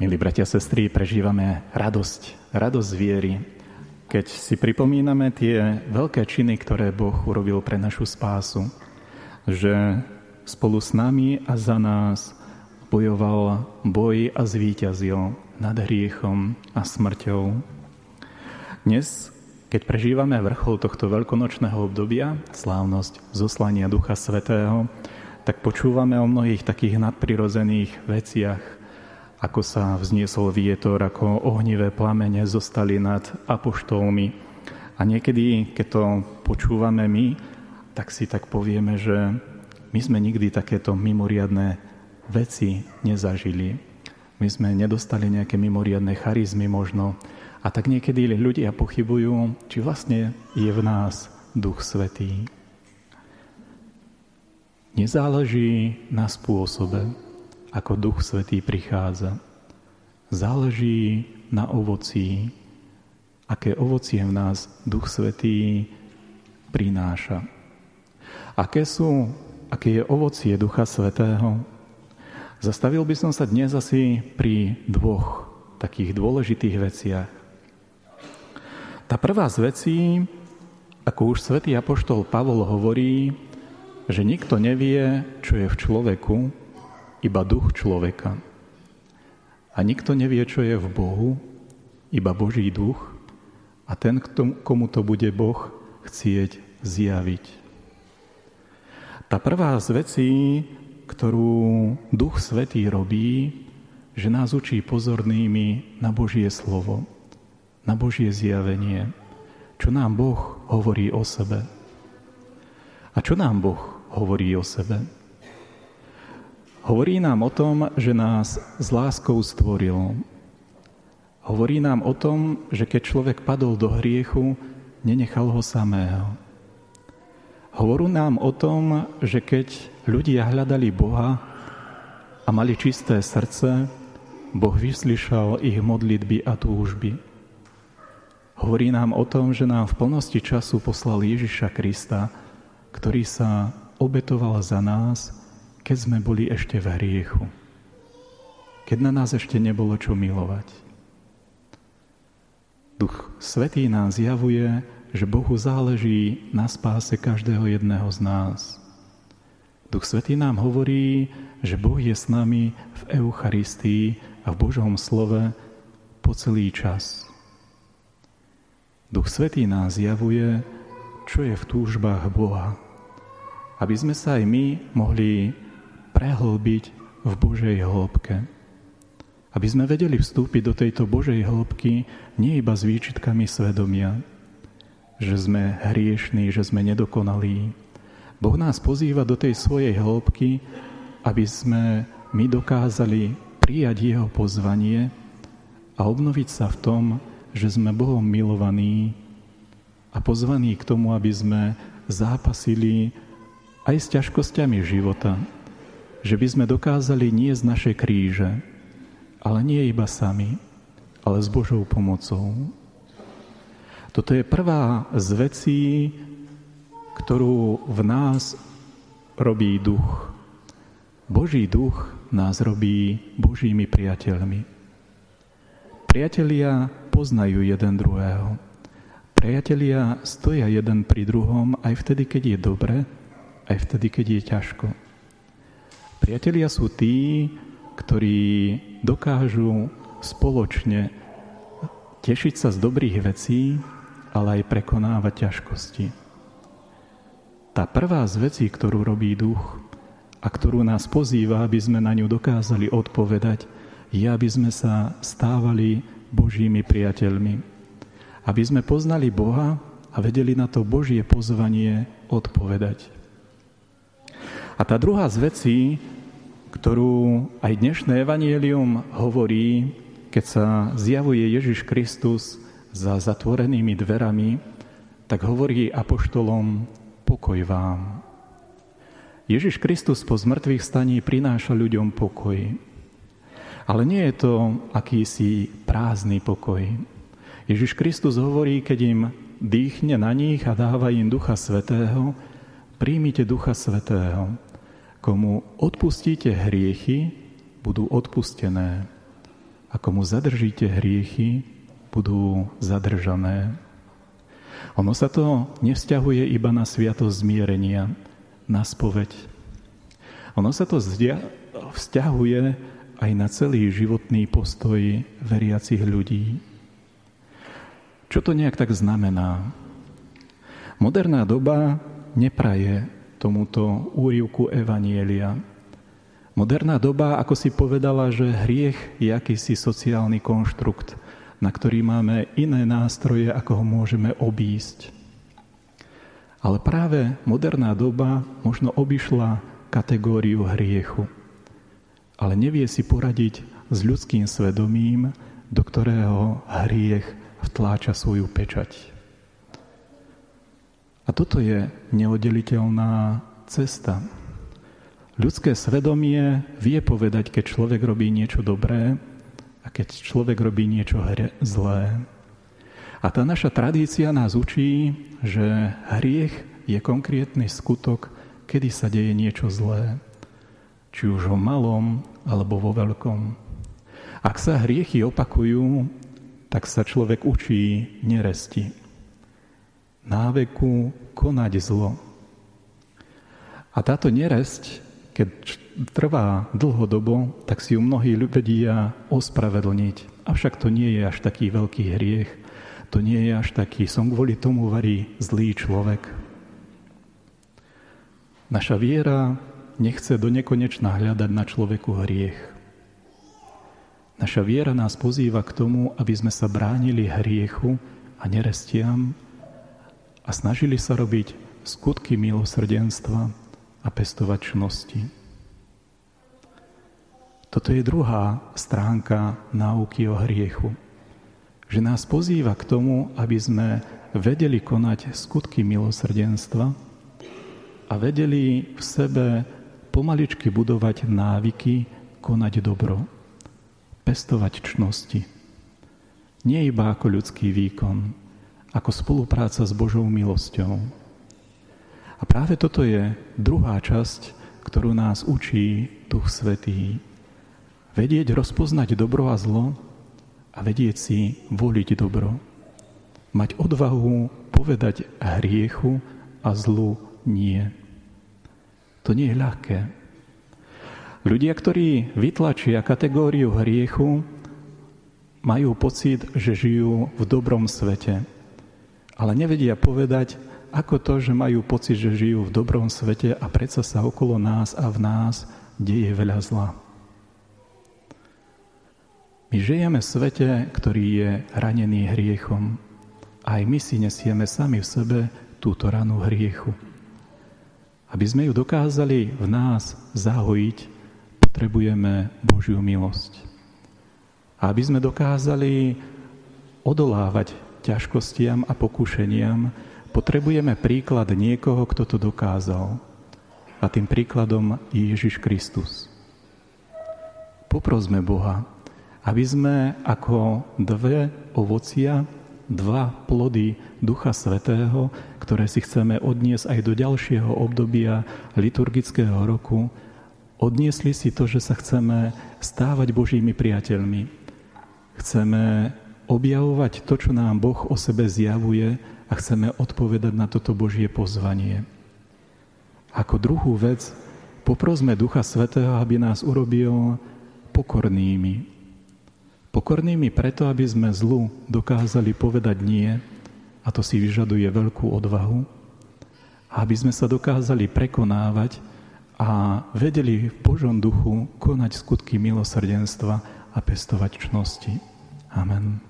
Milí bratia a sestry, prežívame radosť, radosť viery, keď si pripomíname tie veľké činy, ktoré Boh urobil pre našu spásu, že spolu s nami a za nás bojoval boj a zvíťazil nad hriechom a smrťou. Dnes, keď prežívame vrchol tohto veľkonočného obdobia, slávnosť zoslania Ducha Svetého, tak počúvame o mnohých takých nadprirozených veciach, ako sa vzniesol vietor, ako ohnivé plamene zostali nad apoštolmi. A niekedy, keď to počúvame my, tak si tak povieme, že my sme nikdy takéto mimoriadné veci nezažili. My sme nedostali nejaké mimoriadné charizmy možno. A tak niekedy ľudia pochybujú, či vlastne je v nás Duch Svetý. Nezáleží na spôsobe, ako Duch Svetý prichádza. Záleží na ovocí, aké ovocie v nás Duch Svetý prináša. Aké sú, aké je ovocie Ducha Svetého? Zastavil by som sa dnes asi pri dvoch takých dôležitých veciach. Tá prvá z vecí, ako už svätý Apoštol Pavol hovorí, že nikto nevie, čo je v človeku, iba duch človeka. A nikto nevie, čo je v Bohu, iba Boží duch a ten, komu to bude Boh chcieť zjaviť. Tá prvá z vecí, ktorú Duch Svetý robí, že nás učí pozornými na Božie slovo, na Božie zjavenie, čo nám Boh hovorí o sebe. A čo nám Boh hovorí o sebe? Hovorí nám o tom, že nás s láskou stvoril. Hovorí nám o tom, že keď človek padol do hriechu, nenechal ho samého. Hovorí nám o tom, že keď ľudia hľadali Boha a mali čisté srdce, Boh vyslyšal ich modlitby a túžby. Hovorí nám o tom, že nám v plnosti času poslal Ježiša Krista, ktorý sa obetoval za nás keď sme boli ešte v hriechu. Keď na nás ešte nebolo čo milovať. Duch Svetý nám zjavuje, že Bohu záleží na spáse každého jedného z nás. Duch Svetý nám hovorí, že Boh je s nami v Eucharistii a v Božom slove po celý čas. Duch Svetý nás zjavuje, čo je v túžbách Boha, aby sme sa aj my mohli prehlbiť v Božej hĺbke. Aby sme vedeli vstúpiť do tejto Božej hĺbky nie iba s výčitkami svedomia, že sme hriešní, že sme nedokonalí. Boh nás pozýva do tej svojej hĺbky, aby sme my dokázali prijať Jeho pozvanie a obnoviť sa v tom, že sme Bohom milovaní a pozvaní k tomu, aby sme zápasili aj s ťažkosťami života, že by sme dokázali nie z naše kríže, ale nie iba sami, ale s Božou pomocou. Toto je prvá z vecí, ktorú v nás robí duch. Boží duch nás robí Božími priateľmi. Priatelia poznajú jeden druhého. Priatelia stoja jeden pri druhom aj vtedy, keď je dobre, aj vtedy, keď je ťažko. Priatelia sú tí, ktorí dokážu spoločne tešiť sa z dobrých vecí, ale aj prekonávať ťažkosti. Tá prvá z vecí, ktorú robí duch a ktorú nás pozýva, aby sme na ňu dokázali odpovedať, je, aby sme sa stávali Božími priateľmi. Aby sme poznali Boha a vedeli na to Božie pozvanie odpovedať. A tá druhá z vecí, ktorú aj dnešné evanielium hovorí, keď sa zjavuje Ježiš Kristus za zatvorenými dverami, tak hovorí apoštolom pokoj vám. Ježiš Kristus po zmrtvých staní prináša ľuďom pokoj. Ale nie je to akýsi prázdny pokoj. Ježiš Kristus hovorí, keď im dýchne na nich a dáva im Ducha Svetého, príjmite Ducha Svetého. Komu odpustíte hriechy, budú odpustené. ako mu zadržíte hriechy, budú zadržané. Ono sa to nevzťahuje iba na sviatosť zmierenia, na spoveď. Ono sa to vzťahuje aj na celý životný postoj veriacich ľudí. Čo to nejak tak znamená? Moderná doba nepraje tomuto úrivku Evanielia. Moderná doba, ako si povedala, že hriech je akýsi sociálny konštrukt, na ktorý máme iné nástroje, ako ho môžeme obísť. Ale práve moderná doba možno obišla kategóriu hriechu, ale nevie si poradiť s ľudským svedomím, do ktorého hriech vtláča svoju pečať. A toto je neoddeliteľná cesta. Ľudské svedomie vie povedať, keď človek robí niečo dobré a keď človek robí niečo zlé. A tá naša tradícia nás učí, že hriech je konkrétny skutok, kedy sa deje niečo zlé. Či už o malom, alebo vo veľkom. Ak sa hriechy opakujú, tak sa človek učí neresti náveku konať zlo. A táto neresť, keď trvá dlhodobo, tak si ju mnohí ľudia ospravedlniť. Avšak to nie je až taký veľký hriech, to nie je až taký, som kvôli tomu varí zlý človek. Naša viera nechce do nekonečna hľadať na človeku hriech. Naša viera nás pozýva k tomu, aby sme sa bránili hriechu a nerestiam, a snažili sa robiť skutky milosrdenstva a pestovať čnosti. Toto je druhá stránka náuky o hriechu. Že nás pozýva k tomu, aby sme vedeli konať skutky milosrdenstva a vedeli v sebe pomaličky budovať návyky konať dobro, pestovať čnosti. Nie iba ako ľudský výkon, ako spolupráca s Božou milosťou. A práve toto je druhá časť, ktorú nás učí Duch Svetý. Vedieť rozpoznať dobro a zlo a vedieť si voliť dobro. Mať odvahu povedať hriechu a zlu nie. To nie je ľahké. Ľudia, ktorí vytlačia kategóriu hriechu, majú pocit, že žijú v dobrom svete ale nevedia povedať, ako to, že majú pocit, že žijú v dobrom svete a predsa sa okolo nás a v nás deje veľa zla. My žijeme v svete, ktorý je ranený hriechom. Aj my si nesieme sami v sebe túto ranu hriechu. Aby sme ju dokázali v nás zahojiť, potrebujeme Božiu milosť. A aby sme dokázali odolávať ťažkostiam a pokušeniam, potrebujeme príklad niekoho, kto to dokázal. A tým príkladom je Ježiš Kristus. Poprosme Boha, aby sme ako dve ovocia, dva plody Ducha Svetého, ktoré si chceme odniesť aj do ďalšieho obdobia liturgického roku, odniesli si to, že sa chceme stávať Božími priateľmi. Chceme objavovať to, čo nám Boh o sebe zjavuje a chceme odpovedať na toto Božie pozvanie. Ako druhú vec, poprosme Ducha Svetého, aby nás urobil pokornými. Pokornými preto, aby sme zlu dokázali povedať nie, a to si vyžaduje veľkú odvahu, aby sme sa dokázali prekonávať a vedeli v Božom duchu konať skutky milosrdenstva a pestovať čnosti. Amen.